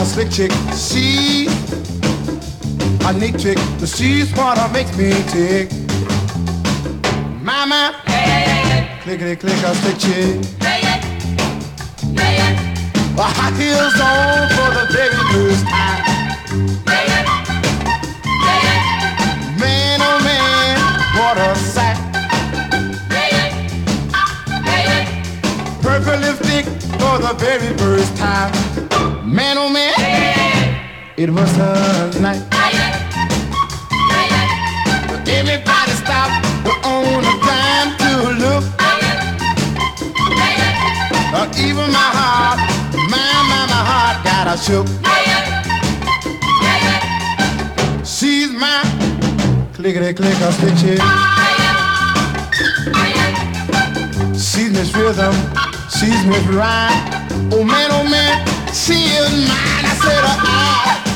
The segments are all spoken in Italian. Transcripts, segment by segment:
a slick chick. She a neat chick. but She's what makes me tick. Mama, clickety click a slick chick. A hot heels on for the very first time. Man, oh man, what a sight. Purple lipstick for the very first time. Man, oh man, it was a night. Everybody stopped on a dime to look. Uh, even my heart, my, my, my heart got a shook. She's my clickety clicker stitches. She's Miss Rhythm, she's Miss Rhyme. Oh man, oh man, she is mine. I said, uh, I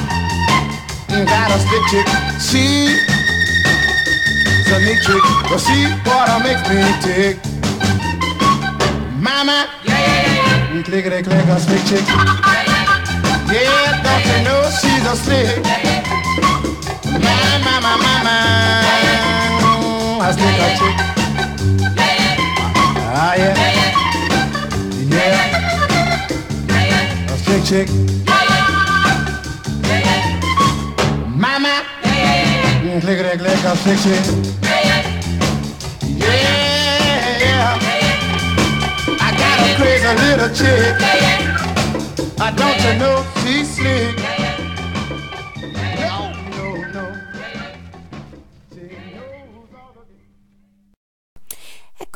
you gotta stick chick. see, it's a neat trick, but what I makes me tick. Mama, yeah, yeah, yeah, yeah. Mm, clickety click a stick chick. Yeah, don't you know she's a stick? Mama, mama, mama, a stick a chick. Ah yeah, yeah, a stick chick. Mm, Clickety click, a slick chick. Yeah. I got a crazy little chick. I don't you know she's slick.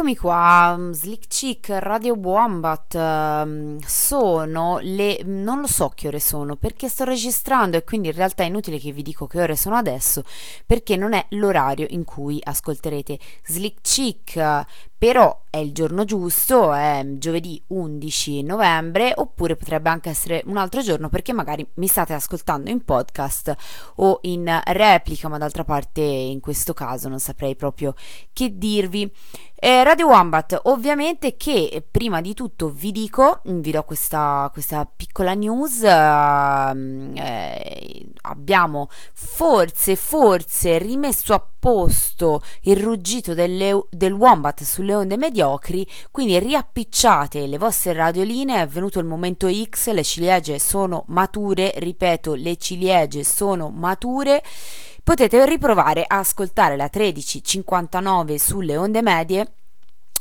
Eccomi qua, mm, Slick Chick, Radio Wombat, ehm, sono le... non lo so che ore sono perché sto registrando e quindi in realtà è inutile che vi dico che ore sono adesso perché non è l'orario in cui ascolterete Slick Chick, però è il giorno giusto, è giovedì 11 novembre oppure potrebbe anche essere un altro giorno perché magari mi state ascoltando in podcast o in replica, ma d'altra parte in questo caso non saprei proprio che dirvi. Eh, Radio Wombat, ovviamente che prima di tutto vi dico, vi do questa, questa piccola news, ehm, eh, abbiamo forse, forse rimesso a posto il ruggito delle- del Wombat sulle onde mediocri, quindi riappicciate le vostre radioline, è venuto il momento X, le ciliegie sono mature, ripeto, le ciliegie sono mature. Potete riprovare a ascoltare la 1359 sulle onde medie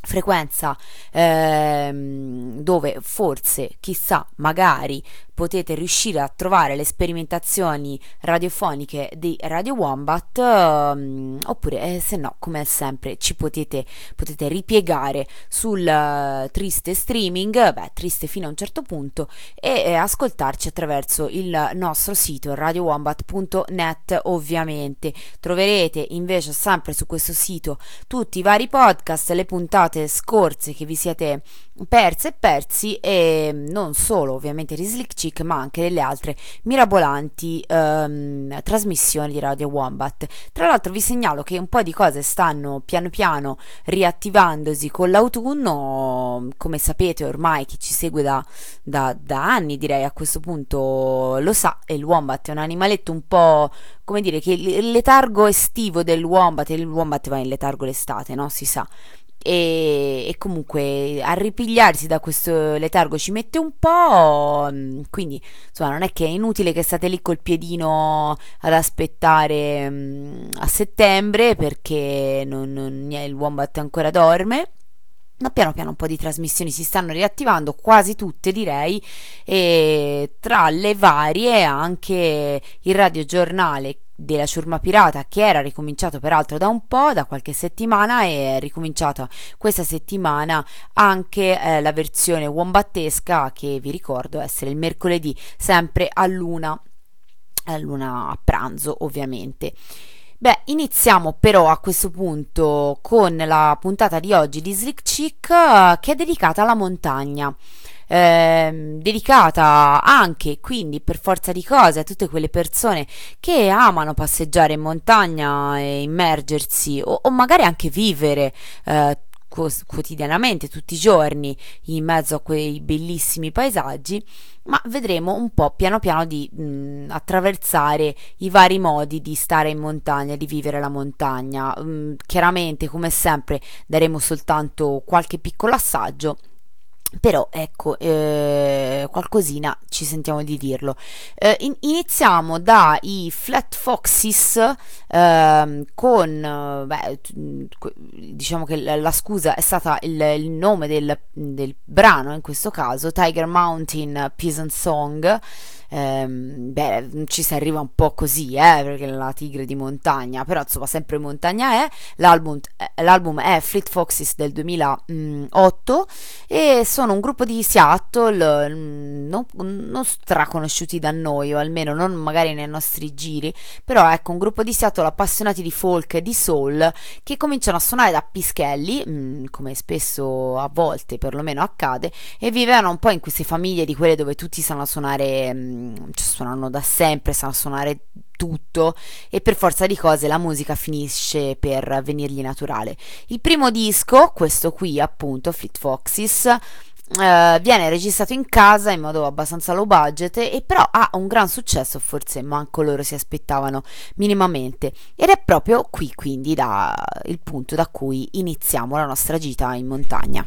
frequenza ehm, dove forse chissà magari potete riuscire a trovare le sperimentazioni radiofoniche di Radio Wombat ehm, oppure eh, se no come sempre ci potete, potete ripiegare sul eh, triste streaming beh triste fino a un certo punto e eh, ascoltarci attraverso il nostro sito radiowombat.net ovviamente. Troverete invece sempre su questo sito tutti i vari podcast le puntate scorse che vi siete perse e persi e non solo ovviamente di Chick ma anche delle altre mirabolanti ehm, trasmissioni di Radio Wombat. Tra l'altro vi segnalo che un po' di cose stanno piano piano riattivandosi con l'autunno. Come sapete ormai chi ci segue da, da, da anni direi a questo punto lo sa e il Wombat è un animaletto un po' come dire che il letargo estivo del Wombat il Wombat va in letargo l'estate no? Si sa e, e comunque a ripigliarsi da questo letargo ci mette un po', mm, quindi insomma non è che è inutile che state lì col piedino ad aspettare mm, a settembre perché non, non- il Wombat ancora dorme. Ma piano piano un po' di trasmissioni si stanno riattivando, quasi tutte direi, e tra le varie anche il radiogiornale della Ciurma Pirata che era ricominciato peraltro da un po', da qualche settimana e è ricominciata questa settimana anche eh, la versione wombattesca che vi ricordo essere il mercoledì sempre a luna, a luna a pranzo ovviamente. Beh, iniziamo però a questo punto con la puntata di oggi di Slick Chick eh, che è dedicata alla montagna. Ehm, dedicata anche quindi per forza di cose a tutte quelle persone che amano passeggiare in montagna e immergersi o, o magari anche vivere eh, quotidianamente, tutti i giorni, in mezzo a quei bellissimi paesaggi, ma vedremo un po' piano piano di mh, attraversare i vari modi di stare in montagna, di vivere la montagna. Mh, chiaramente, come sempre, daremo soltanto qualche piccolo assaggio però ecco, eh, qualcosina ci sentiamo di dirlo. Eh, in, iniziamo dai Flat Foxes ehm, con, beh, diciamo che la, la, scusa è stata il, il nome del, del, brano, in questo caso Tiger Mountain Peasant Song ehm, beh, ci si arriva un po' così, eh, perché la tigre di montagna, però insomma sempre montagna è, l'album, eh, l'album è Fleet Foxes del 2008 e sono un gruppo di Seattle mm, non, non straconosciuti da noi, o almeno non magari nei nostri giri, però ecco un gruppo di Seattle appassionati di folk e di soul che cominciano a suonare da pischelli, mh, mm, come spesso a volte perlomeno accade, e vivevano un po' in queste famiglie di quelle dove tutti sanno suonare mh, mm, cioè, suonano da sempre, sanno suonare tutto e per forza di cose la musica finisce per venirgli naturale. Il primo disco, questo qui appunto, Fleet Foxes, Uh, viene registrato in casa in modo abbastanza low budget e però ha un gran successo forse manco loro si aspettavano minimamente ed è proprio qui quindi da, il punto da cui iniziamo la nostra gita in montagna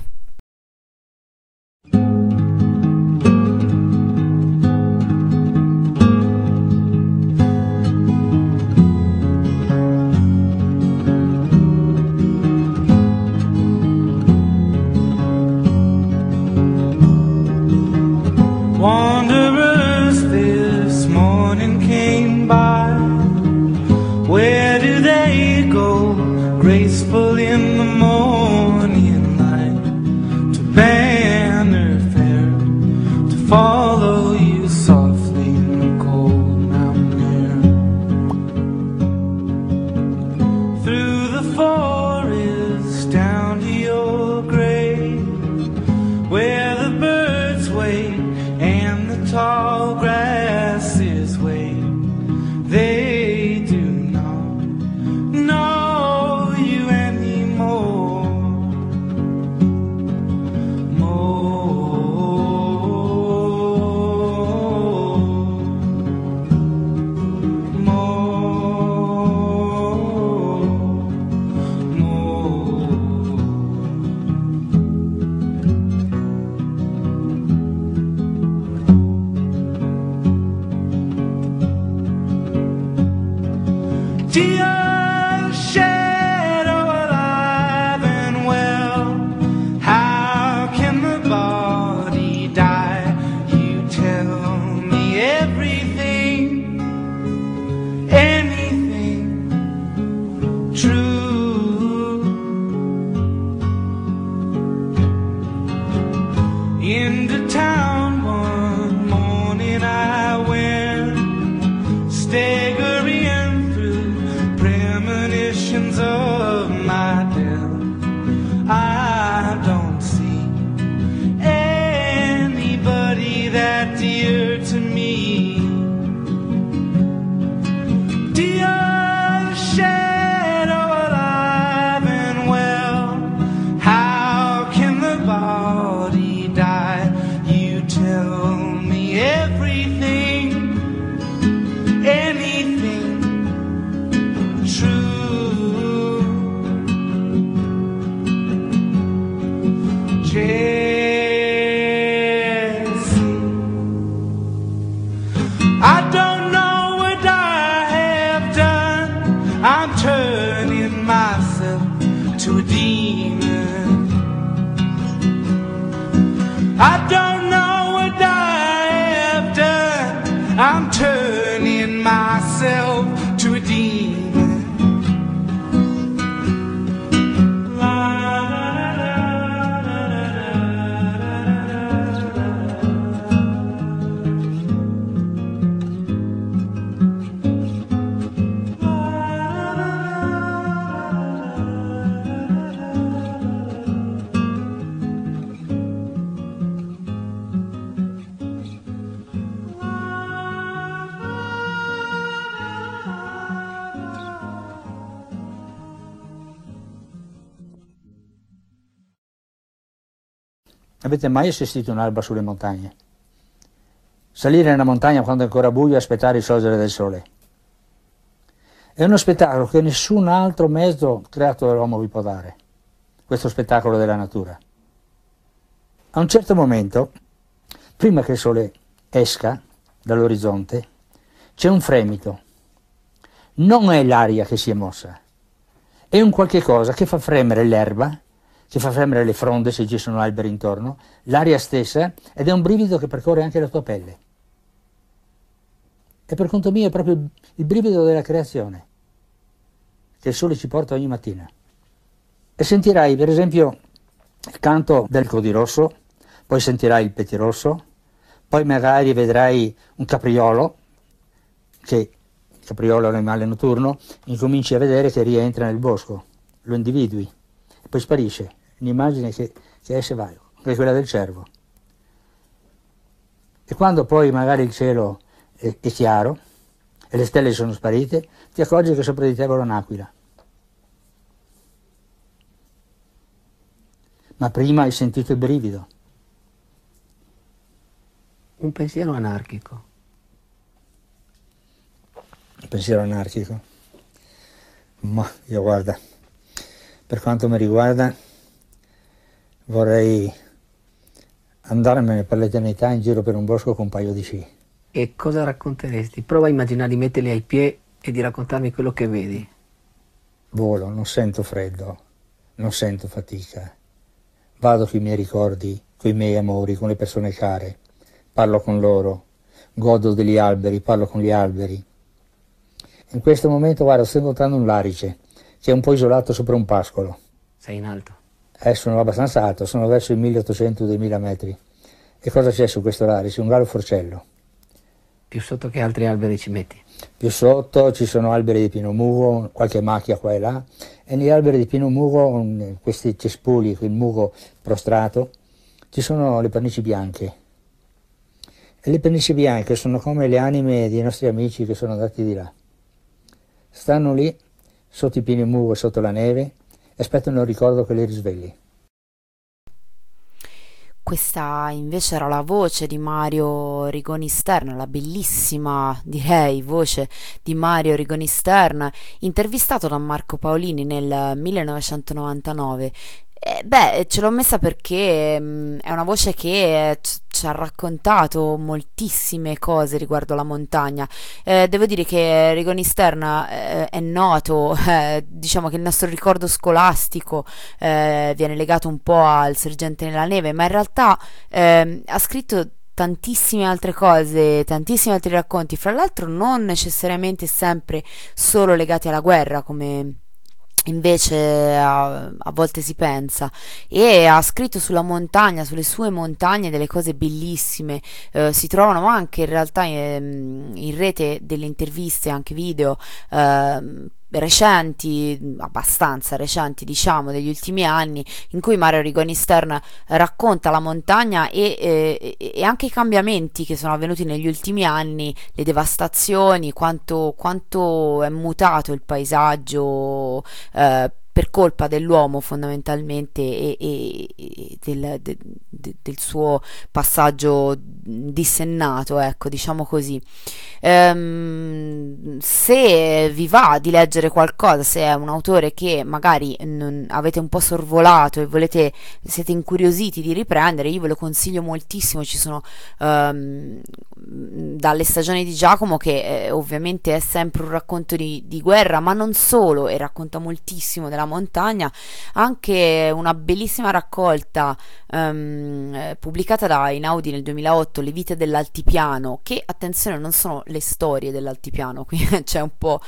Avete mai assistito un'alba sulle montagne? Salire nella montagna quando è ancora buio e aspettare il sorgere del sole. È uno spettacolo che nessun altro mezzo creato dall'uomo vi può dare, questo spettacolo della natura. A un certo momento, prima che il sole esca dall'orizzonte, c'è un fremito. Non è l'aria che si è mossa, è un qualche cosa che fa fremere l'erba, che fa fremere le fronde se ci sono alberi intorno, l'aria stessa, ed è un brivido che percorre anche la tua pelle. E per conto mio è proprio il brivido della creazione che il sole ci porta ogni mattina. E sentirai, per esempio, il canto del codirosso, poi sentirai il petirosso, poi magari vedrai un capriolo, che il capriolo è un animale notturno, incominci a vedere che rientra nel bosco, lo individui, e poi sparisce, un'immagine che, che esce va, che è quella del cervo. E quando poi magari il cielo è, è chiaro e le stelle sono sparite, ti accorgi che sopra di te vola un'aquila. Ma prima hai sentito il brivido. Un pensiero anarchico. Un pensiero anarchico. Ma io guarda, per quanto mi riguarda, vorrei andarmene per l'eternità in giro per un bosco con un paio di sci. E cosa racconteresti? Prova a immaginare di metterli ai piedi e di raccontarmi quello che vedi. Volo, non sento freddo, non sento fatica. Vado sui miei ricordi, coi miei amori, con le persone care. Parlo con loro, godo degli alberi, parlo con gli alberi. In questo momento, guarda, sto incontrando un larice che è un po' isolato sopra un pascolo. Sei in alto. Eh, sono abbastanza alto, sono verso i 1800-2000 metri. E cosa c'è su questo larice? Un gallo forcello. Più sotto che altri alberi ci metti? Più sotto ci sono alberi di pino mugo, qualche macchia qua e là, e negli alberi di pino mugo, questi cespugli, il mugo prostrato, ci sono le pernici bianche. E le pernici bianche sono come le anime dei nostri amici che sono andati di là. Stanno lì, sotto i pini mugo e sotto la neve, aspettano il ricordo che li risvegli. Questa invece era la voce di Mario Rigoni Stern, la bellissima, direi, voce di Mario Rigoni Stern, intervistato da Marco Paolini nel 1999 eh, beh, ce l'ho messa perché mh, mm, è una voce che c- ci ha raccontato moltissime cose riguardo la montagna. Eh, devo dire che Rigoni Stern eh, è noto, eh, diciamo che il nostro ricordo scolastico eh, viene legato un po' al sergente nella neve, ma in realtà ehm, ha scritto tantissime altre cose, tantissimi altri racconti, fra l'altro non necessariamente sempre solo legati alla guerra, come invece a, a, volte si pensa. E ha scritto sulla montagna sulle sue montagne delle cose bellissime. Eh, si trovano anche in realtà in, in rete delle interviste anche video eh, recenti, abbastanza recenti diciamo, degli ultimi anni, in cui Mario Rigoni Stern racconta la montagna e, e, e, anche i cambiamenti che sono avvenuti negli ultimi anni, le devastazioni, quanto, quanto è mutato il paesaggio eh, per colpa dell'uomo fondamentalmente e, e, e del, de, de, del, suo passaggio dissennato, ecco, diciamo così. Ehm, se vi va di leggere qualcosa, se è un autore che magari non, avete un po' sorvolato e volete, siete incuriositi di riprendere, io ve lo consiglio moltissimo, ci sono ehm, dalle stagioni di Giacomo che eh, ovviamente è sempre un racconto di, di guerra, ma non solo, e racconta moltissimo della montagna, anche una bellissima raccolta um, pubblicata da Inaudi nel 2008, Le vite dell'altipiano, che attenzione non sono le storie dell'altipiano, qui c'è un po'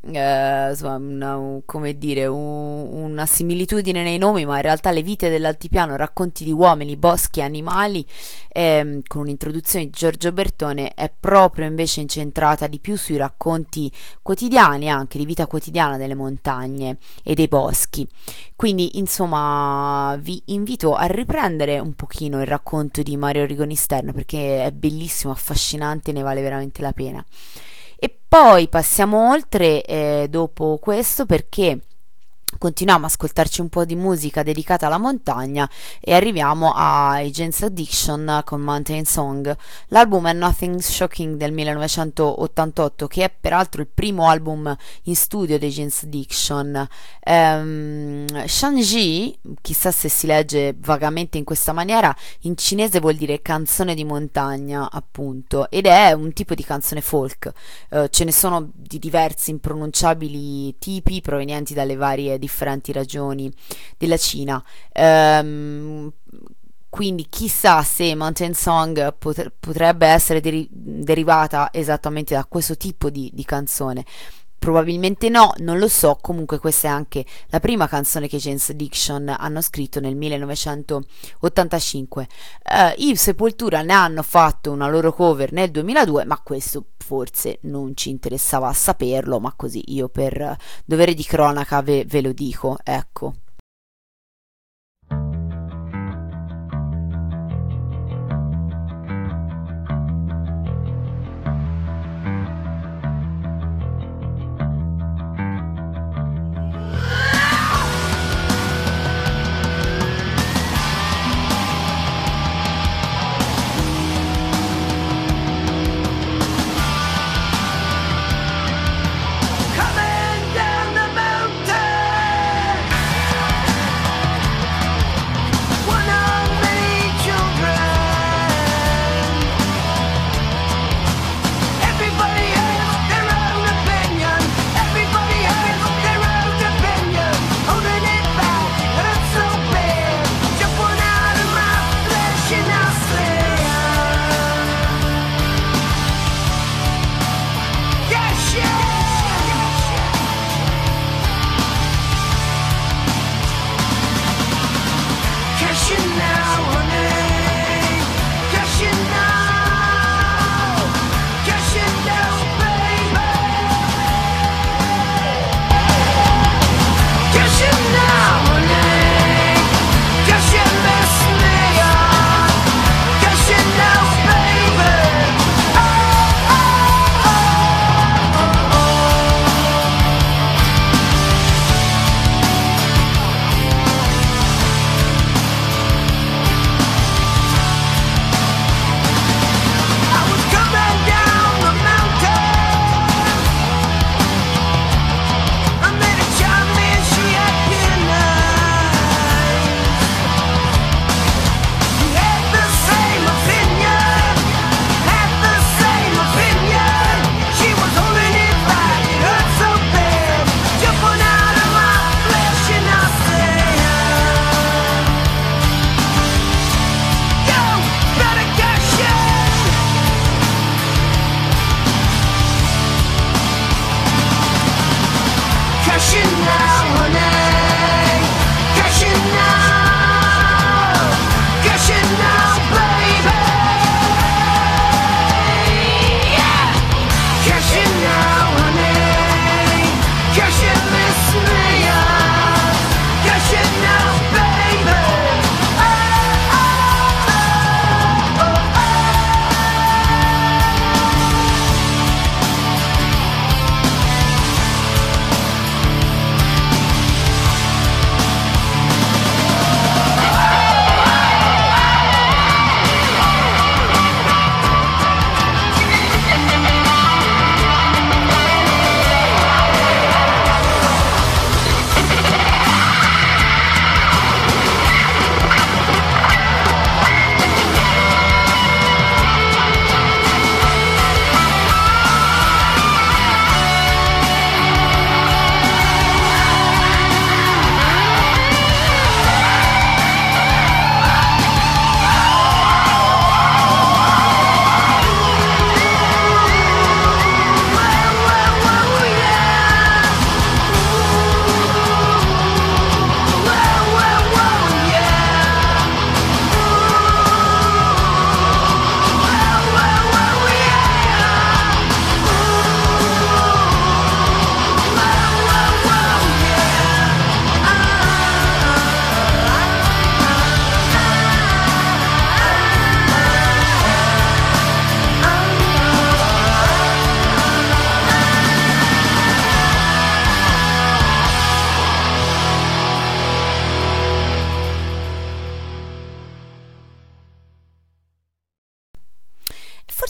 eh, insomma, una, come dire, un, una similitudine nei nomi, ma in realtà le vite dell'altipiano, racconti di uomini, boschi, animali, ehm, con un'introduzione di Giorgio Bertone, è proprio invece incentrata di più sui racconti quotidiani, anche di vita quotidiana delle montagne e dei boschi. Quindi, insomma, vi invito a riprendere un pochino il racconto di Mario Rigoni Stern perché è bellissimo, affascinante e ne vale veramente la pena. Poi passiamo oltre eh, dopo questo perché Continuiamo a ascoltarci un po' di musica dedicata alla montagna e arriviamo ai Jane's Addiction con Mountain Song. L'album è Nothing Shocking del 1988, che è peraltro il primo album in studio dei Jane's Addiction. Um, Shanji, chissà se si legge vagamente in questa maniera, in cinese vuol dire canzone di montagna, appunto, ed è un tipo di canzone folk. Uh, ce ne sono di diversi impronunciabili tipi provenienti dalle varie differenti ragioni della Cina. Um, quindi chissà se Mountain Song pot- potrebbe essere deri- derivata esattamente da questo tipo di, di canzone. Probabilmente no, non lo so, comunque questa è anche la prima canzone che James Addiction hanno scritto nel 1985. Uh, I Sepoltura ne hanno fatto una loro cover nel 2002, ma questo forse non ci interessava saperlo, ma così io per dovere di cronaca ve, ve lo dico, ecco.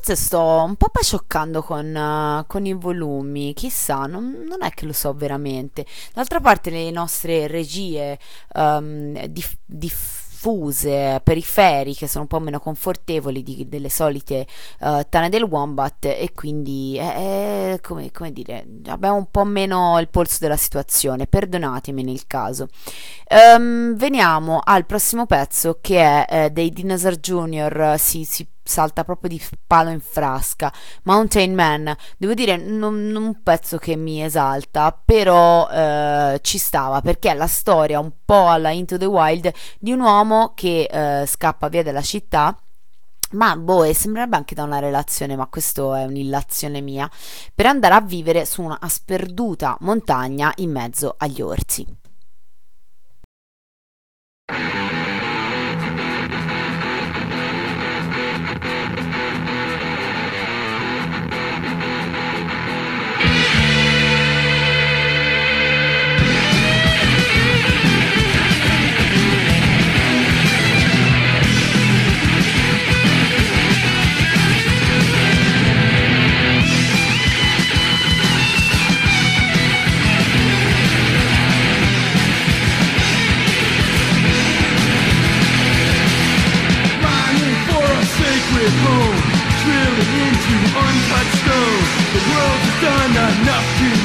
Forse sto un po' pacioccando con, eh, con i volumi, chissà, non, non è che lo so veramente. D'altra parte le nostre regie ehm, dif- diffuse, periferiche, sono un po' meno confortevoli di- delle solite eh, tane del Wombat e quindi è, è- come, come dire, abbiamo un po' meno il polso della situazione, perdonatemi nel caso. Ehm, veniamo al prossimo pezzo che è eh, dei Dinosaur Junior, si salta proprio di palo in frasca. Mountain Man, devo dire, non, non un pezzo che mi esalta, però eh, ci stava perché è la storia un po' alla Into the Wild di un uomo che eh, scappa via dalla città. Ma boh, e sembrerebbe anche da una relazione, ma questo è un'illazione mia, per andare a vivere su una sperduta montagna in mezzo agli orsi. show the has done enough to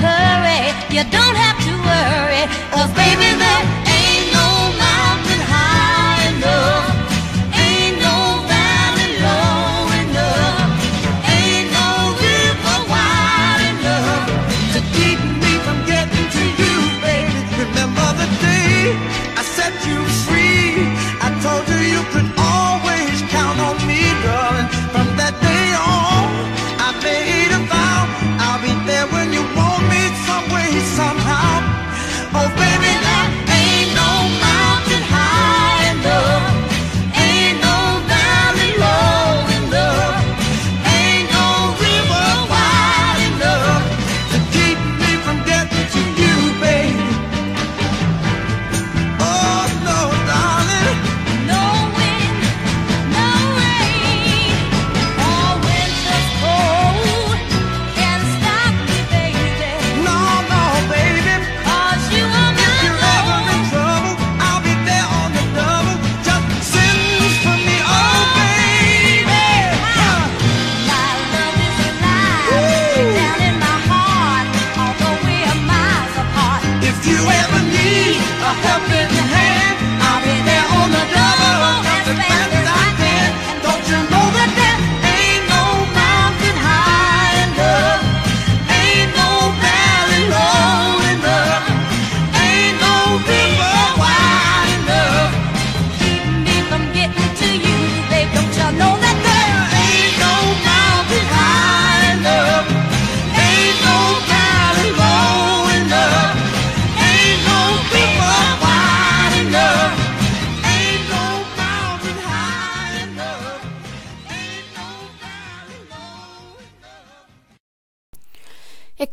hurry, you don't have to worry, cause baby, there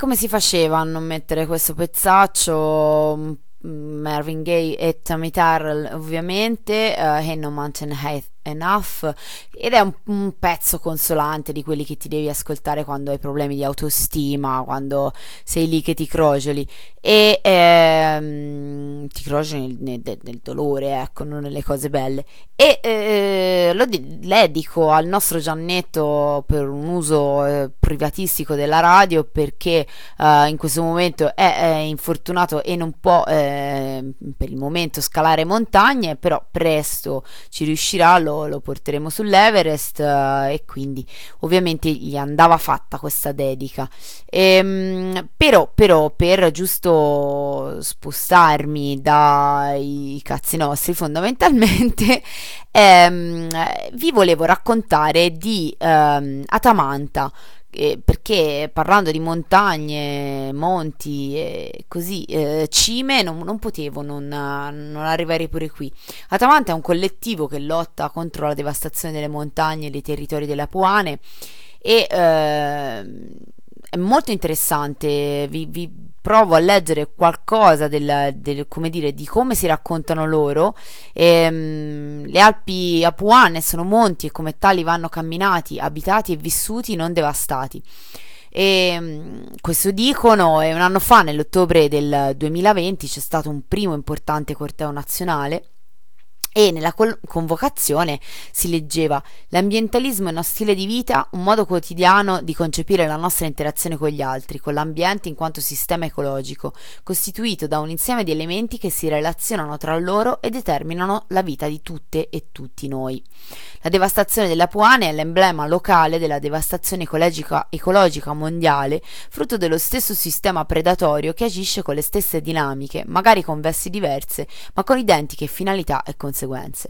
come si faceva a non mettere questo pezzaccio? Marvin Gaye e Tammy Terrell ovviamente, uh, Ain't No Mountain High Enough ed è un, un, pezzo consolante di quelli che ti devi ascoltare quando hai problemi di autostima, quando sei lì che ti crogioli e ehm, ti crogioli nel, nel, nel, dolore, ecco, non nelle cose belle. E eh, lo dedico al nostro Giannetto per un uso eh, privatistico della radio perché eh, in questo momento è, è, infortunato e non può eh, per il momento scalare montagne, però presto ci riuscirà, lo, lo porteremo sull'Everest eh, e quindi ovviamente gli andava fatta questa dedica. Ehm, però, però per giusto spostarmi dai cazzi nostri fondamentalmente ehm, vi volevo raccontare di ehm, Atamanta eh, perché parlando di montagne, monti e così, eh, cime, non, non potevo non, non, arrivare pure qui. Atamanta è un collettivo che lotta contro la devastazione delle montagne e dei territori delle Apuane e eh, è molto interessante, vi, vi, provo a leggere qualcosa del, del, come dire, di come si raccontano loro. Ehm, le Alpi Apuane sono monti e come tali vanno camminati, abitati e vissuti, non devastati. E, ehm, questo dicono e un anno fa, nell'ottobre del 2020, c'è stato un primo importante corteo nazionale e nella convocazione si leggeva l'ambientalismo è uno stile di vita, un modo quotidiano di concepire la nostra interazione con gli altri, con l'ambiente in quanto sistema ecologico, costituito da un insieme di elementi che si relazionano tra loro e determinano la vita di tutte e tutti noi. La devastazione della Puane è l'emblema locale della devastazione ecologica, ecologica mondiale, frutto dello stesso sistema predatorio che agisce con le stesse dinamiche, magari con vesti diverse, ma con identiche finalità e conseguenze conseguenze.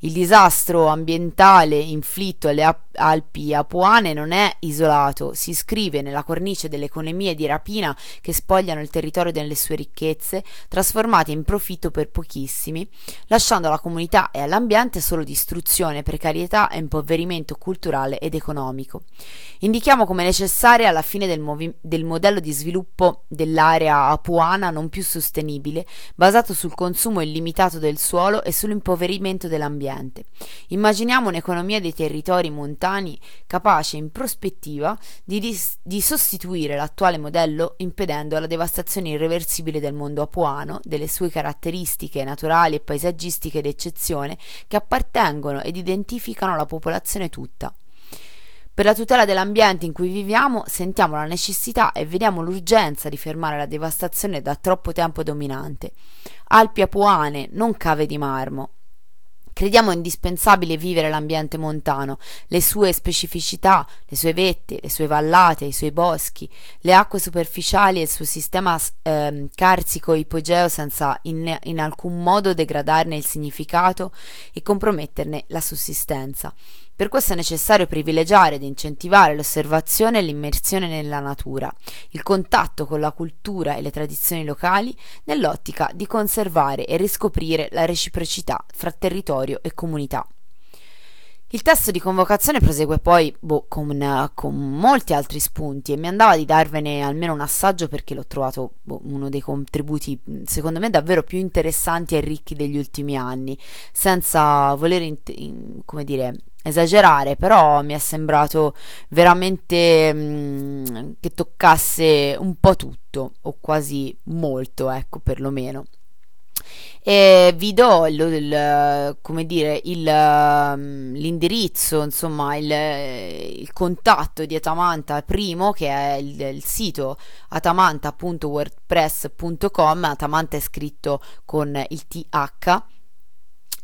Il disastro ambientale inflitto alle Alpi Apuane non è isolato, si iscrive nella cornice delle economie di rapina che spogliano il territorio delle sue ricchezze, trasformate in profitto per pochissimi, lasciando alla comunità e all'ambiente solo distruzione, precarietà e impoverimento culturale ed economico. Indichiamo come necessaria alla fine del, movi- del modello di sviluppo dell'area apuana non più sostenibile, basato sul consumo illimitato del suolo e sull'impoverimento dell'ambiente. Immaginiamo un'economia dei territori montani capace in prospettiva di, dis- di sostituire l'attuale modello impedendo la devastazione irreversibile del mondo apuano, delle sue caratteristiche naturali e paesaggistiche d'eccezione che appartengono ed identificano la popolazione tutta. Per la tutela dell'ambiente in cui viviamo sentiamo la necessità e vediamo l'urgenza di fermare la devastazione da troppo tempo dominante. Alpi apuane, non cave di marmo. Crediamo indispensabile vivere l'ambiente montano, le sue specificità, le sue vette, le sue vallate, i suoi boschi, le acque superficiali e il suo sistema eh, carsico-ipogeo senza in, in alcun modo degradarne il significato e comprometterne la sussistenza. Per questo è necessario privilegiare ed incentivare l'osservazione e l'immersione nella natura, il contatto con la cultura e le tradizioni locali nell'ottica di conservare e riscoprire la reciprocità fra territorio e comunità. Il testo di convocazione prosegue poi boh, con, con, molti altri spunti e mi andava di darvene almeno un assaggio perché l'ho trovato boh, uno dei contributi secondo me davvero più interessanti e ricchi degli ultimi anni, senza voler in, in, come dire, esagerare, però mi è sembrato veramente mh, mm, che toccasse un po' tutto, o quasi molto, ecco, perlomeno. E vi do il, il- come dire, il, um, l'indirizzo, insomma, il, il contatto di Atamanta primo, che è il sito atamanta.wordpress.com. Atamanta è scritto con il TH.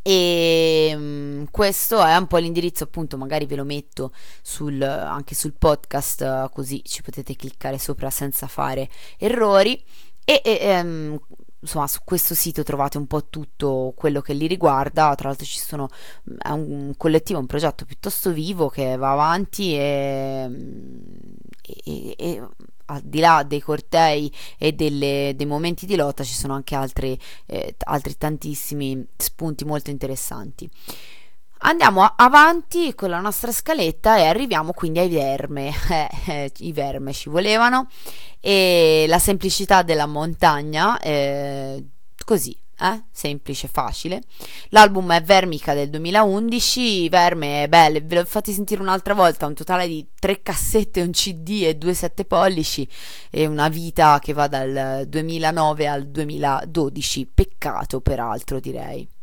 E mm, questo è un po' l'indirizzo, appunto, magari ve lo metto sul- anche sul podcast, eh, così ci potete cliccare sopra senza fare errori. E, e, ehm, insomma, su questo sito trovate un po' tutto quello che li riguarda. Tra l'altro, ci sono, è un collettivo, un progetto piuttosto vivo che va avanti e, e- e- al di là dei cortei e delle- dei momenti di lotta, ci sono anche altri, eh, altri tantissimi spunti molto interessanti. Andiamo avanti con la nostra scaletta e arriviamo quindi ai verme. Eh, eh, I verme ci volevano e la semplicità della montagna, eh, così, eh? Semplice, facile. L'album è Vermica del 2011, Verme belle, ve l'ho fatti sentire un'altra volta, un totale di tre cassette, un CD e due sette pollici e una vita che va dal 2009 al 2012, peccato peraltro direi.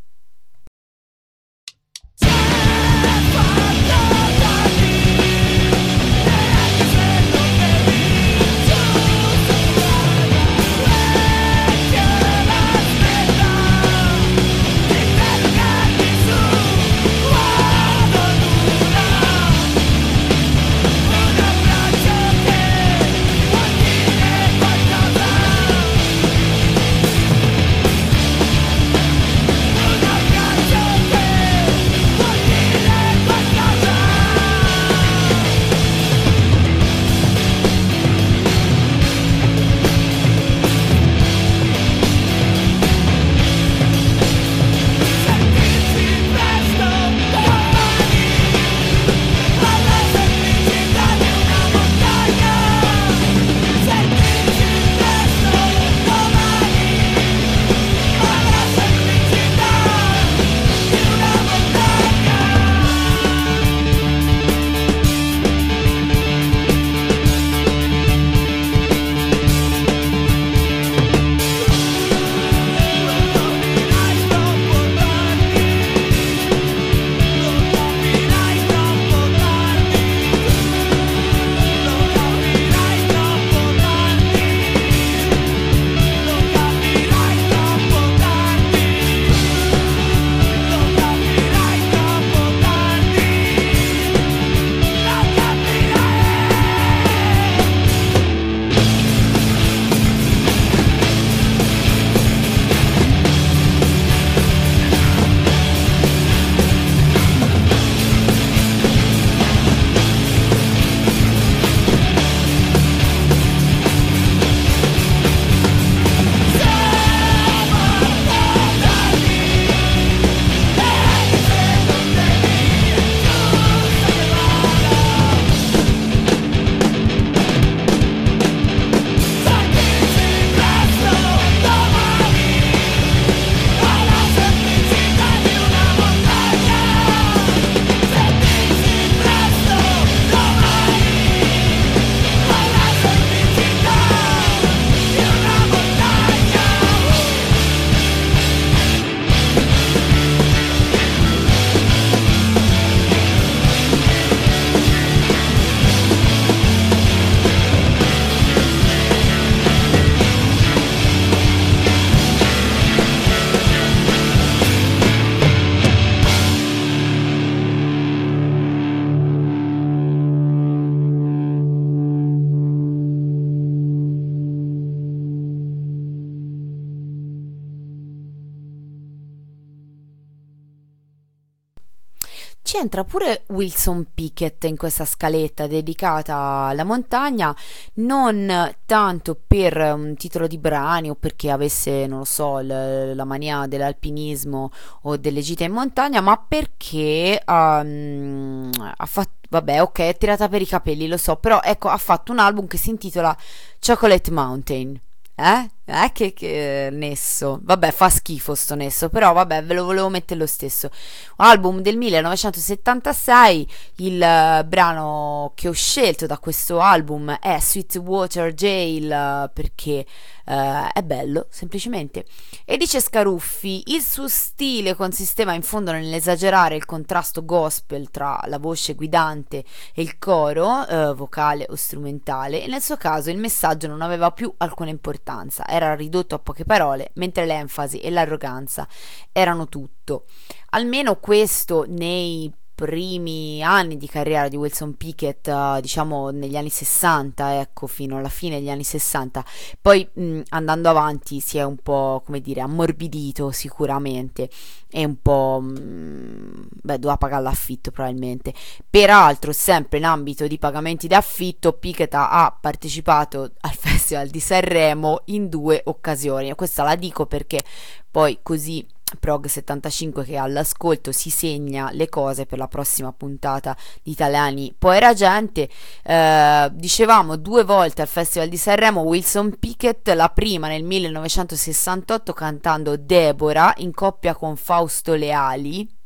Ci entra pure Wilson Pickett in questa scaletta dedicata alla montagna, non tanto per un titolo di brani o perché avesse, non lo so, l- la mania dell'alpinismo o delle gite in montagna, ma perché um, ha fatto, vabbè, ok, è tirata per i capelli, lo so, però ecco, ha fatto un album che si intitola Chocolate Mountain, eh? Eh, che, che nesso. Vabbè, fa schifo sto nesso, però vabbè, ve lo volevo mettere lo stesso. Album del 1976, il uh, brano che ho scelto da questo album è Sweetwater Jail uh, perché uh, è bello, semplicemente. E dice Scaruffi, il suo stile consisteva in fondo nell'esagerare il contrasto gospel tra la voce guidante e il coro, vocale o strumentale, e nel suo caso il messaggio non aveva più alcuna importanza era ridotto a poche parole, mentre l'enfasi e l'arroganza erano tutto. Almeno questo nei primi anni di carriera di Wilson Pickett, uh, diciamo negli anni 60, ecco, fino alla fine degli anni 60. Poi mh, andando avanti si è un po', come dire, ammorbidito sicuramente e un po', mh, beh, doveva pagare l'affitto probabilmente. Peraltro, sempre in ambito di pagamenti d'affitto, Pickett ha partecipato al Festival di Sanremo in due occasioni. Questa la dico perché poi così Prog75 che all'ascolto si segna le cose per la prossima puntata di Italiani Poi era gente eh, dicevamo due volte al Festival di Sanremo Wilson Pickett la prima nel 1968 cantando Deborah in coppia con Fausto Leali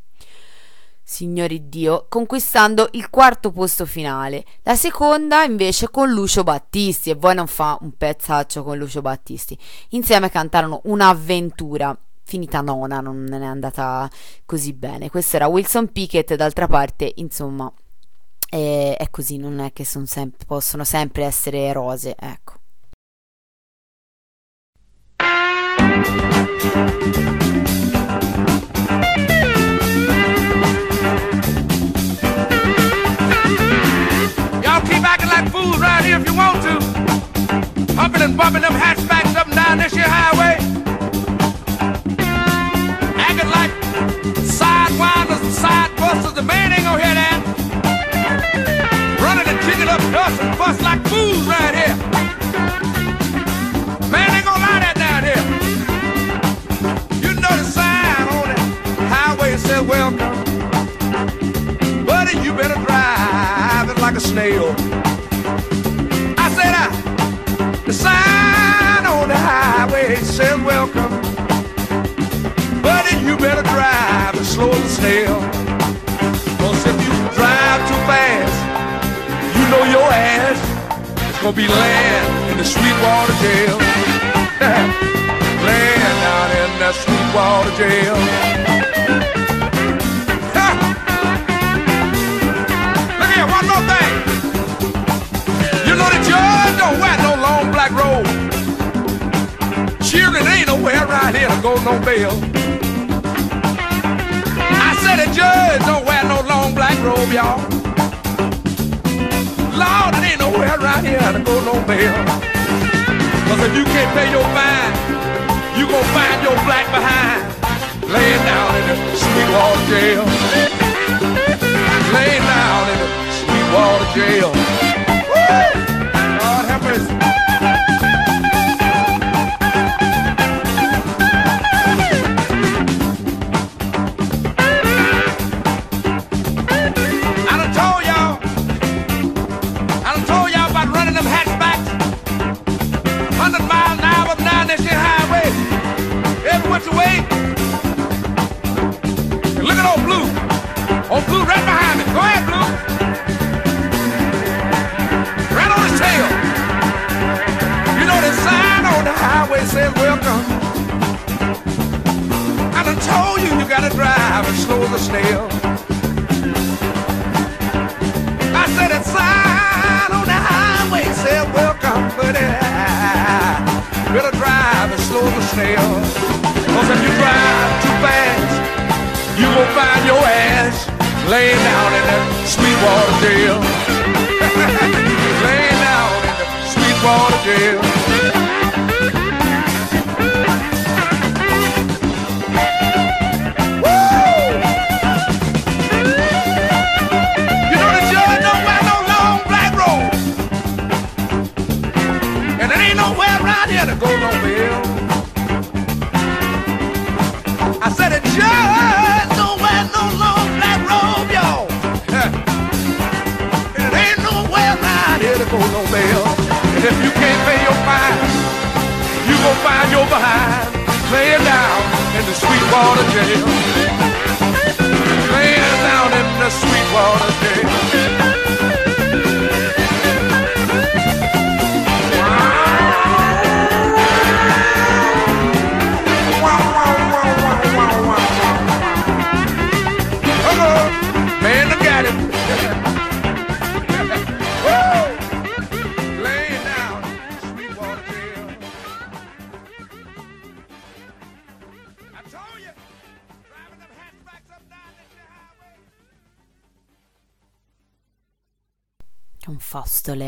signori Dio, conquistando il quarto posto finale. La seconda invece con Lucio Battisti, e voi non fa un pezzaccio con Lucio Battisti. Insieme cantarono Un'avventura finita nona, non è andata così bene. Questo era Wilson Pickett, d'altra parte, insomma, è, è così, non è che sem- possono sempre essere rose, ecco. Y'all keep acting like fools right here if you want to. Humping and bumping them hatchbacks up and down this here highway. Busters, the man ain't gonna hear that. Running and kicking up dust and fuss like fools right here. Man ain't gonna lie that down here. You know the sign on the highway says welcome. Buddy, you better drive it like a snail. I said I, the sign on the highway says welcome. Buddy, you better drive it slow as a snail. Your ass is gonna be laying in the Sweetwater jail. laying down in that Sweetwater jail. Look here, one more thing. You know the judge don't wear no long black robe. Children ain't nowhere around here to go no bail. I said the judge don't wear no long black robe, y'all. Lord, it ain't nowhere around here to go no bail. Cause if you can't pay your fine, you gon' find your black behind laying down in the Sweetwater jail. laying down in the Sweetwater jail. Woo! Lord have mercy.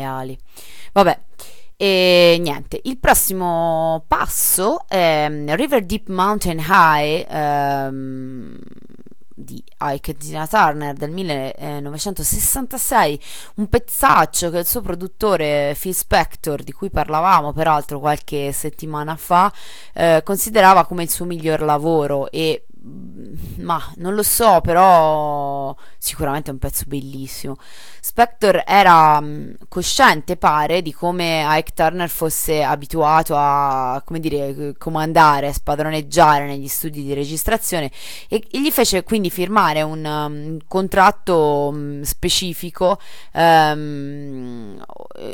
Fausto Leali. Vabbè, e niente, il prossimo passo è River Deep Mountain High ehm, di Ike Tina Turner del 1966, un pezzaccio che il suo produttore Phil Spector, di cui parlavamo peraltro qualche settimana fa, eh, considerava come il suo miglior lavoro e mm, ma non lo so, però sicuramente è un pezzo bellissimo. Spector era mh, cosciente, pare, di come Ike Turner fosse abituato a, come dire, comandare, a spadroneggiare negli studi di registrazione e, gli fece quindi firmare un, um, contratto mh, specifico, ehm,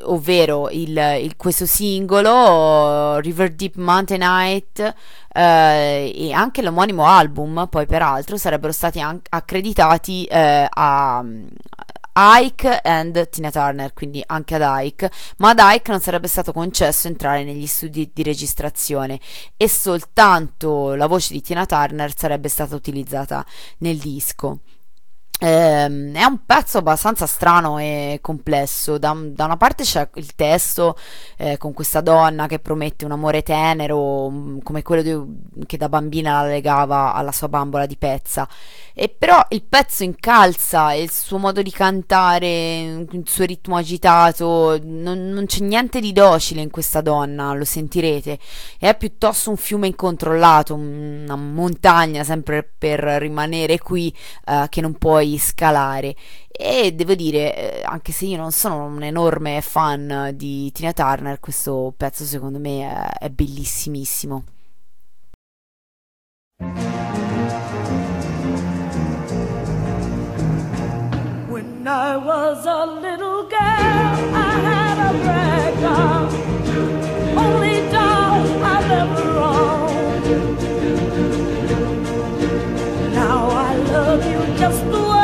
ovvero il, il- questo singolo River Deep Mountain Night eh, e anche l'omonimo album, poi peraltro, sarebbero stati an- accreditati eh, a Ike and Tina Turner, quindi anche ad Ike, ma ad Ike non sarebbe stato concesso entrare negli studi di registrazione e soltanto la voce di Tina Turner sarebbe stata utilizzata nel disco. Ehm, è un pezzo abbastanza strano e complesso. Da, da una parte c'è il testo eh, con questa donna che promette un amore tenero, mm, come quello di- che da bambina la legava alla sua bambola di pezza. E però il pezzo incalza e il suo modo di cantare, il suo ritmo agitato, non, non c'è niente di docile in questa donna, lo sentirete. È piuttosto un fiume incontrollato, una montagna sempre per rimanere qui eh, che non puoi scalare. E devo dire, eh, anche se io non sono un enorme fan di Tina Turner, questo pezzo secondo me è, bellissimissimo. When I was a little girl, I had a rag only doll I've ever owned. Now I love you just the way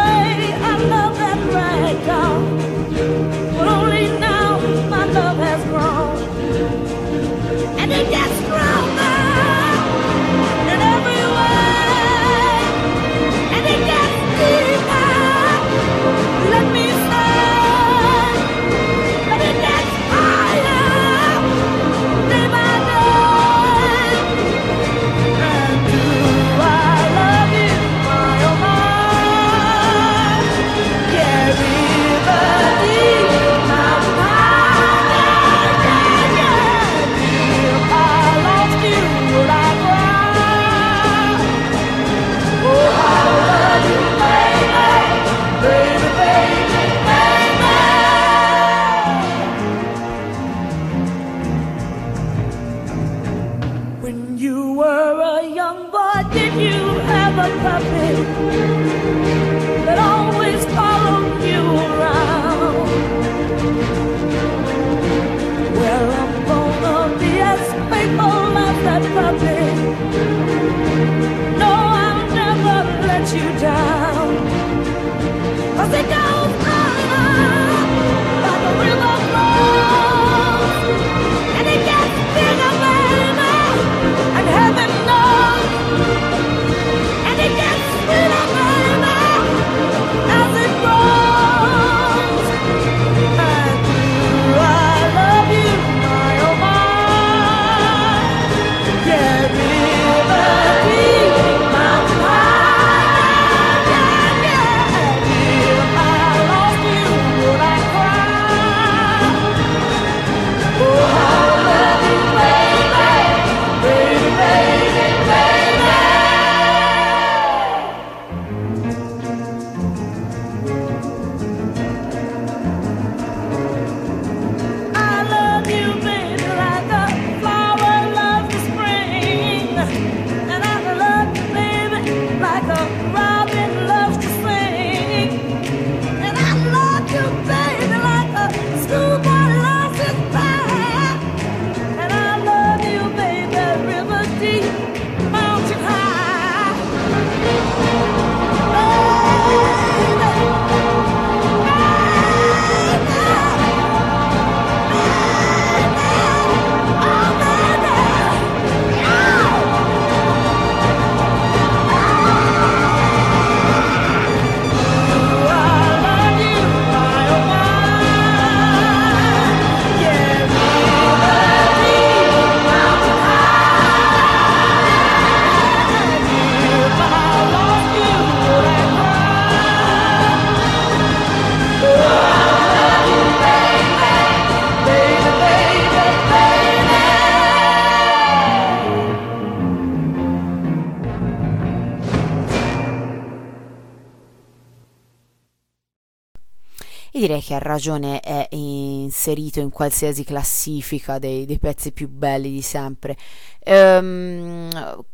che ha ragione è inserito in qualsiasi classifica dei, dei pezzi più belli di sempre. Ehm,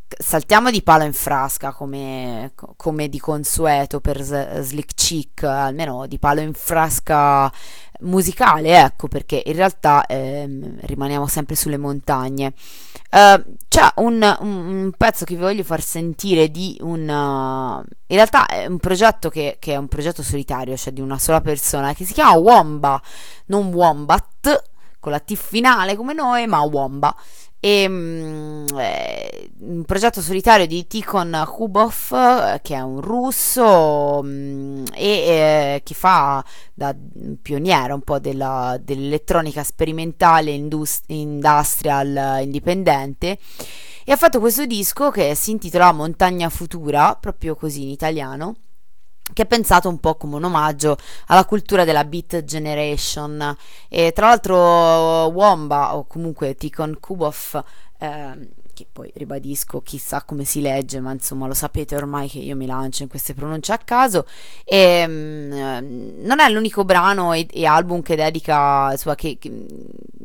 saltiamo di palo in frasca come, come di consueto per Slick Chick, almeno di palo in frasca musicale, ecco perché in realtà ehm, rimaniamo sempre sulle montagne. Uh, c'è un, un, pezzo che vi voglio far sentire di un... Uh, in realtà è un progetto che, che, è un progetto solitario, cioè di una sola persona, che si chiama Womba, non Wombat, con la T finale come noi, ma Womba e um, eh, un progetto solitario di Tikhon Kubov eh, che è un russo um, e eh, che fa da pioniere un po' della, dell'elettronica sperimentale indust- industrial indipendente. E ha fatto questo disco che si intitola Montagna Futura proprio così in italiano che è pensato un po' come un omaggio alla cultura della Beat Generation. E tra l'altro Womba o comunque Tikhon Kubov eh, che poi ribadisco chissà come si legge, ma insomma lo sapete ormai che io mi lancio in queste pronunce a caso. E, um, non è l'unico brano e, e album che dedica, insomma, che, che,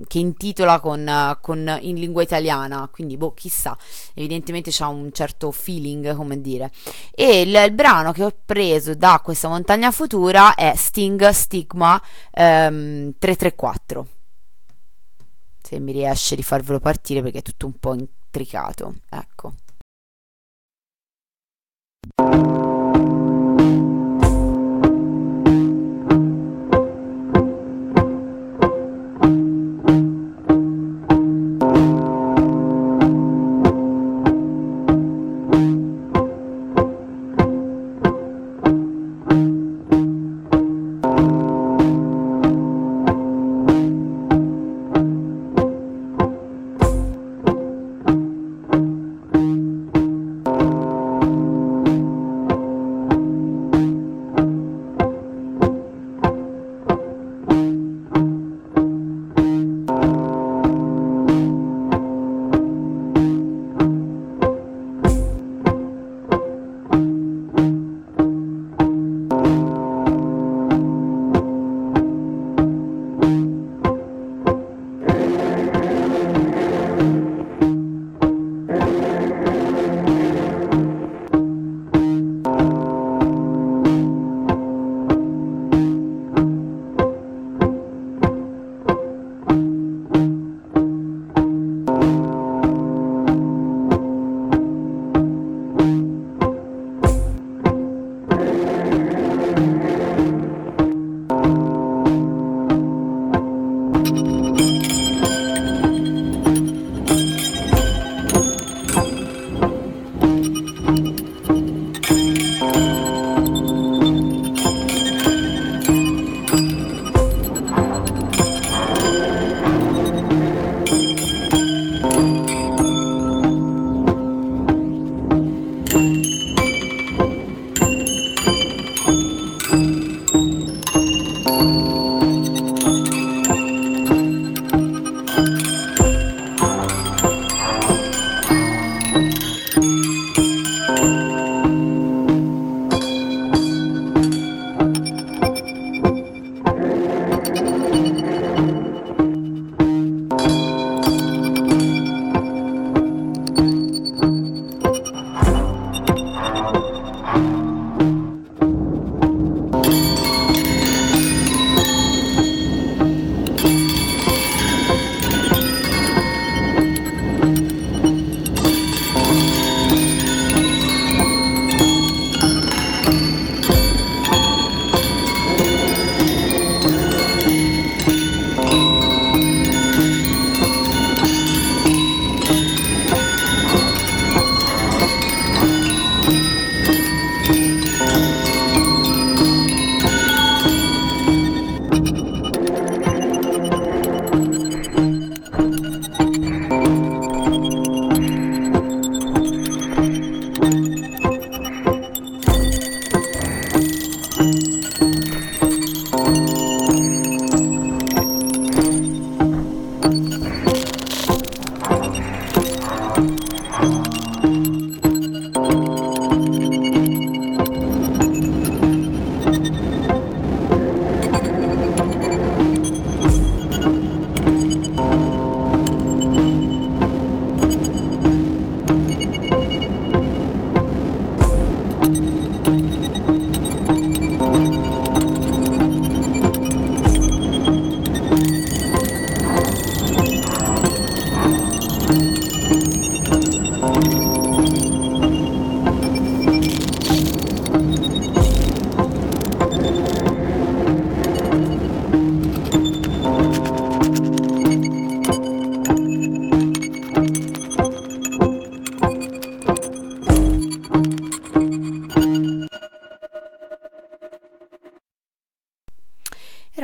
che intitola con, con, in lingua italiana, quindi boh, chissà, evidentemente c'ha un certo feeling, come dire. E il, il, brano che ho preso da questa montagna futura è Sting Stigma um, 334 se mi riesce di farvelo partire perché è tutto un po' intricato. Ecco.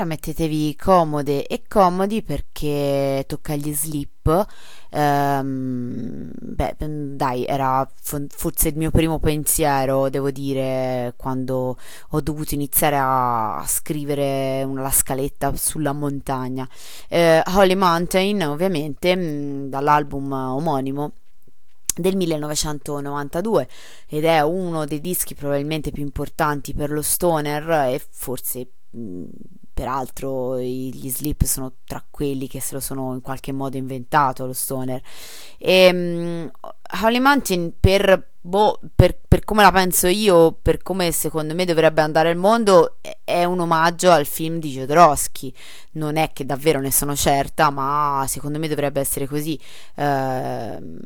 mettetevi comode e comodi perché tocca gli slip. Ehm, beh, mm, dai, era fo- forse il mio primo pensiero, devo dire, quando ho dovuto iniziare a, scrivere la scaletta sulla montagna. Eh, Holy Mountain, ovviamente, mm, dall'album omonimo del 1992 ed è uno dei dischi probabilmente più importanti per lo stoner e forse mh, peraltro gli Sleep sono tra quelli che se lo sono in qualche modo inventato lo stoner. E mh, Holy Mountain per, boh, per, per come la penso io per come secondo me dovrebbe andare il mondo è, un omaggio al film di Jodorowsky. Non è che davvero ne sono certa ma secondo me dovrebbe essere così. Ehm,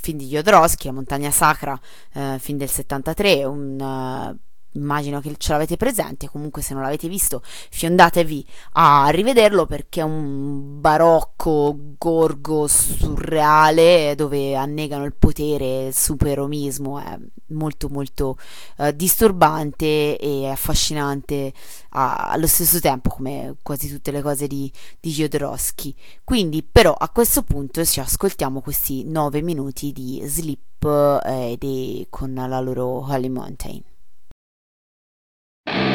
film di Jodorowsky La montagna sacra eh, film del 73 un eh, Immagino che ce l'avete presente, comunque se non l'avete visto fiondatevi a rivederlo perché è un barocco gorgo surreale dove annegano il potere, il superomismo, è molto molto eh, disturbante e affascinante a- allo stesso tempo come quasi tutte le cose di, di Jodorowsky. Quindi però a questo punto ci ascoltiamo questi nove minuti di Sleep eh, dei- con la loro Holy Mountain. you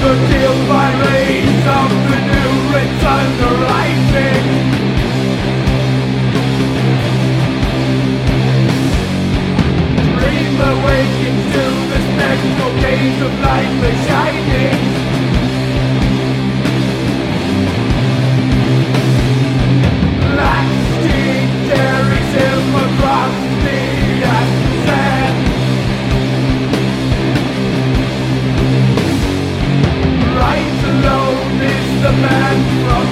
The deal by of the new to Dream this next of life is shining. Man from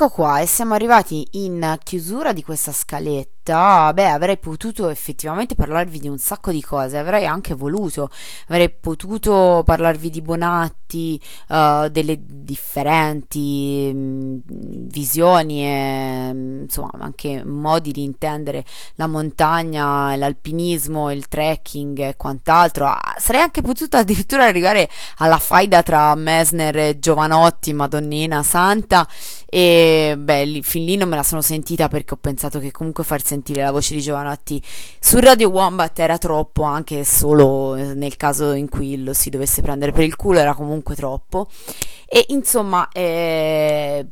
Ecco qua, e siamo arrivati in chiusura di questa scaletta. Beh, avrei potuto effettivamente parlarvi di un sacco di cose, avrei anche voluto, avrei potuto parlarvi di Bonatti, eh, delle differenti mh, visioni e mh, insomma anche modi di intendere la montagna, l'alpinismo, il trekking e quant'altro. Ah, sarei anche potuto addirittura arrivare alla faida tra Mesner e Giovanotti, Madonnina Santa e beh, lì- fin lì non me la sono sentita perché ho pensato che comunque far sentire la voce di Giovanotti su Radio Wombat era troppo, anche solo eh, nel caso in cui lo si dovesse prendere per il culo era comunque troppo. E insomma, eh,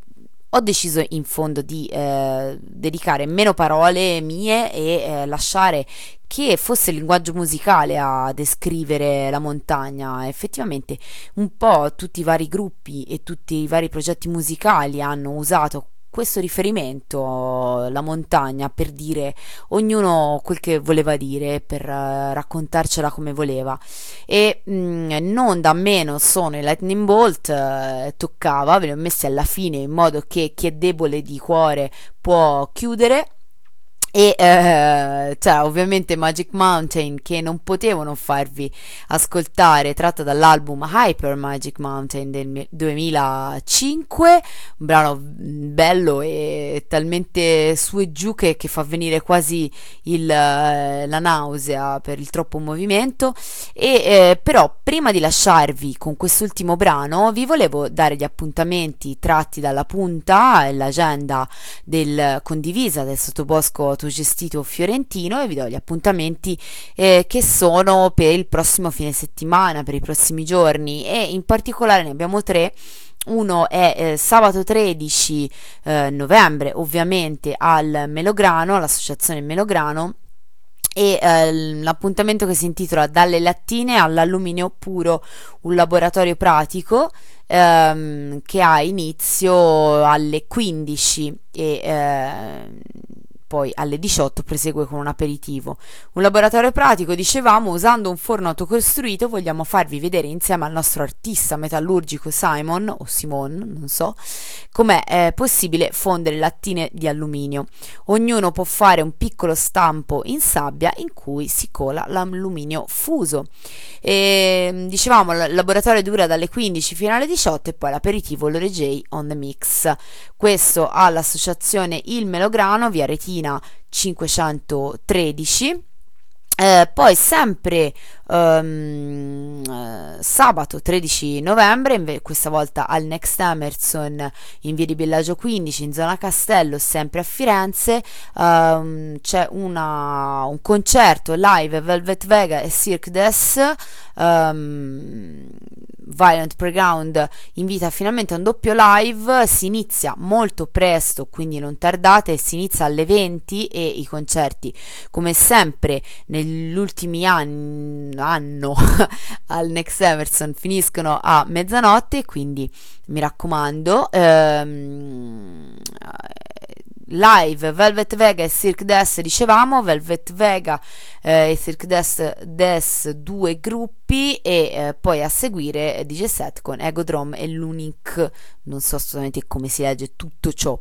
ho deciso in fondo di eh, dedicare meno parole mie e eh, lasciare che fosse il linguaggio musicale a descrivere la montagna. Effettivamente un po' tutti i vari gruppi e tutti i vari progetti musicali hanno usato questo riferimento, la montagna, per dire ognuno quel che voleva dire, per eh, raccontarcela come voleva. E mh, non da meno sono i Lightning Bolt, eh, toccava, ve li ho messi alla fine in modo che chi è debole di cuore può chiudere. E eh, c'era ovviamente Magic Mountain che non potevano farvi ascoltare, tratta dall'album Hyper Magic Mountain del mi- 2005, un brano bello e talmente su e giù che, che fa venire quasi il, eh, la nausea per il troppo movimento. E eh, però prima di lasciarvi con quest'ultimo brano vi volevo dare gli appuntamenti tratti dalla punta e l'agenda del, condivisa del sottobosco autogestito fiorentino e vi do gli appuntamenti eh, che sono per il prossimo fine settimana, per i prossimi giorni e in particolare ne abbiamo tre. Uno è eh, sabato 13 eh, novembre, ovviamente al Melograno, all'associazione Melograno, e eh, l'appuntamento che si intitola Dalle lattine all'alluminio puro, un laboratorio pratico ehm, che ha inizio alle 15 e eh, poi alle 18 prosegue con un aperitivo. Un laboratorio pratico, dicevamo, usando un forno autocostruito vogliamo farvi vedere insieme al nostro artista metallurgico Simon o Simon, non so, com'è eh, possibile fondere lattine di alluminio. Ognuno può fare un piccolo stampo in sabbia in cui si cola l'alluminio fuso. E, dicevamo, il laboratorio dura dalle 15 fino alle 18 e poi l'aperitivo Lore J on the mix. Questo all'associazione Il Melograno, via Retina 513. Eh, poi sempre eh, sabato 13 novembre, questa volta al Next Emerson in via di Bellagio 15 in zona Castello, sempre a Firenze, ehm, c'è una- un concerto live Velvet Vega e Cirque Des. ehm, Violent Playground invita finalmente a un doppio live, si inizia molto presto, quindi non tardate, si inizia alle 20 e i concerti come sempre negli ultimi anni anno al Next Emerson finiscono a mezzanotte, quindi mi raccomando ehm, live Velvet Vega e Cirque Des dicevamo Velvet Vega eh, e Cirque Des, Des due gruppi e eh, poi a seguire DJ set con Egodrom e l'Unic non so assolutamente come si legge tutto ciò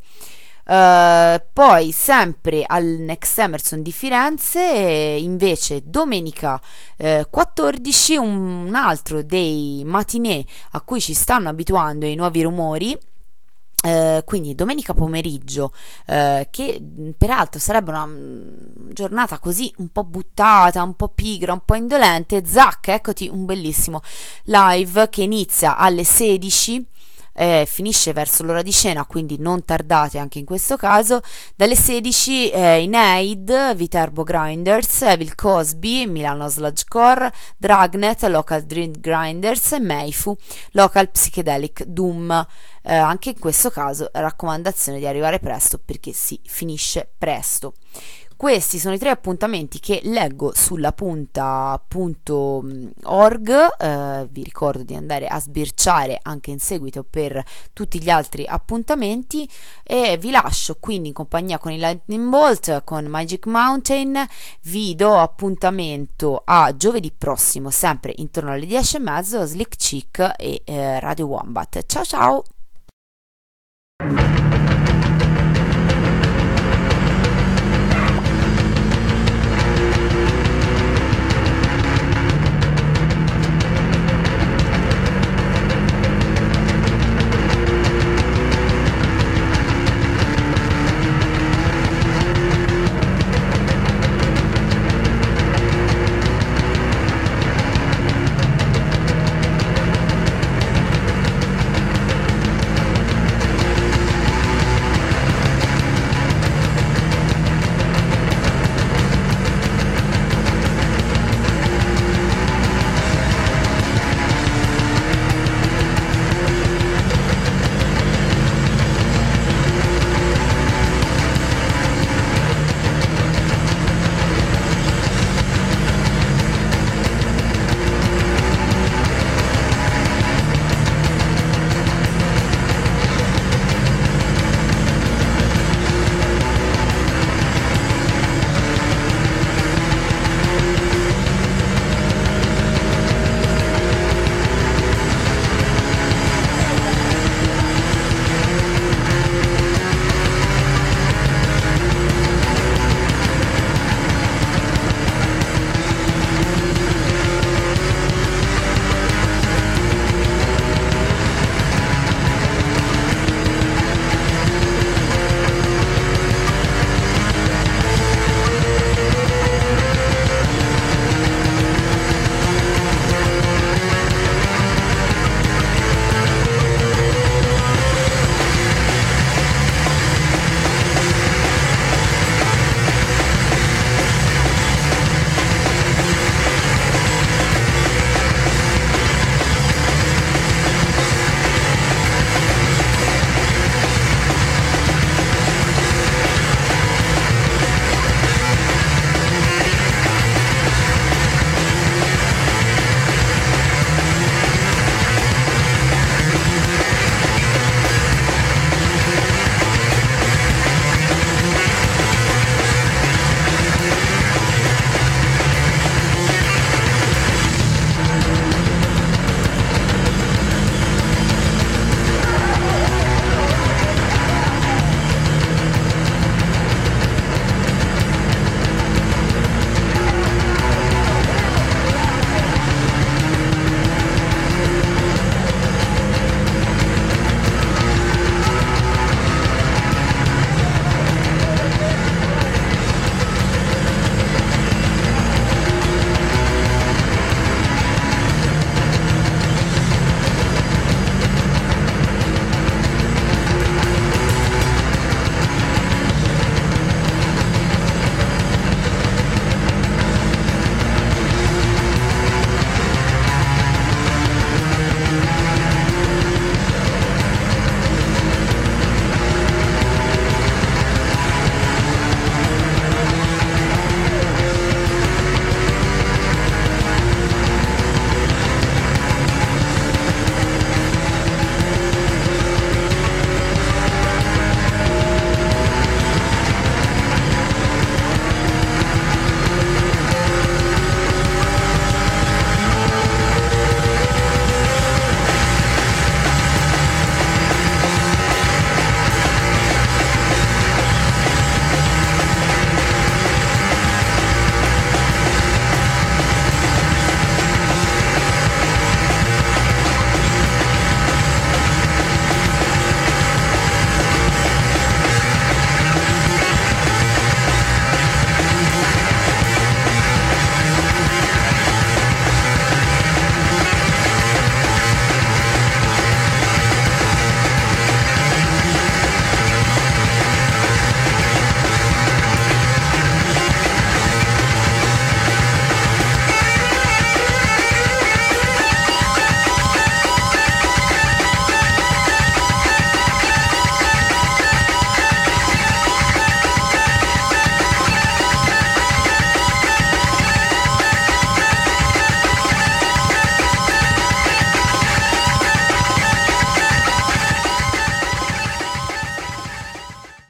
Uh, poi sempre al Next Emerson di Firenze invece domenica eh, 14 un, altro dei matinee a cui ci stanno abituando i nuovi rumori. Eh, quindi domenica pomeriggio, eh, che peraltro sarebbe una giornata così un po' buttata, un po' pigra, un po' indolente, zac, eccoti un bellissimo live che inizia alle 16 eh, finisce verso l'ora di cena, quindi non tardate anche in questo caso. Dalle 16 eh, in Aid, Viterbo Grinders, Evil Cosby, Milano Sludgecore, Dragnet, Local Dream Grinders e Meifu, Local Psychedelic Doom. Eh, anche in questo caso raccomandazione di arrivare presto perché si finisce presto. Questi sono i tre appuntamenti che leggo sulla punta.org. Eh, vi ricordo di andare a sbirciare anche in seguito per tutti gli altri appuntamenti. E vi lascio quindi in compagnia con il Lightning Bolt, con Magic Mountain. Vi do appuntamento a giovedì prossimo, sempre intorno alle 10 e mezzo, Slick Chick e eh, Radio Wombat. Ciao ciao!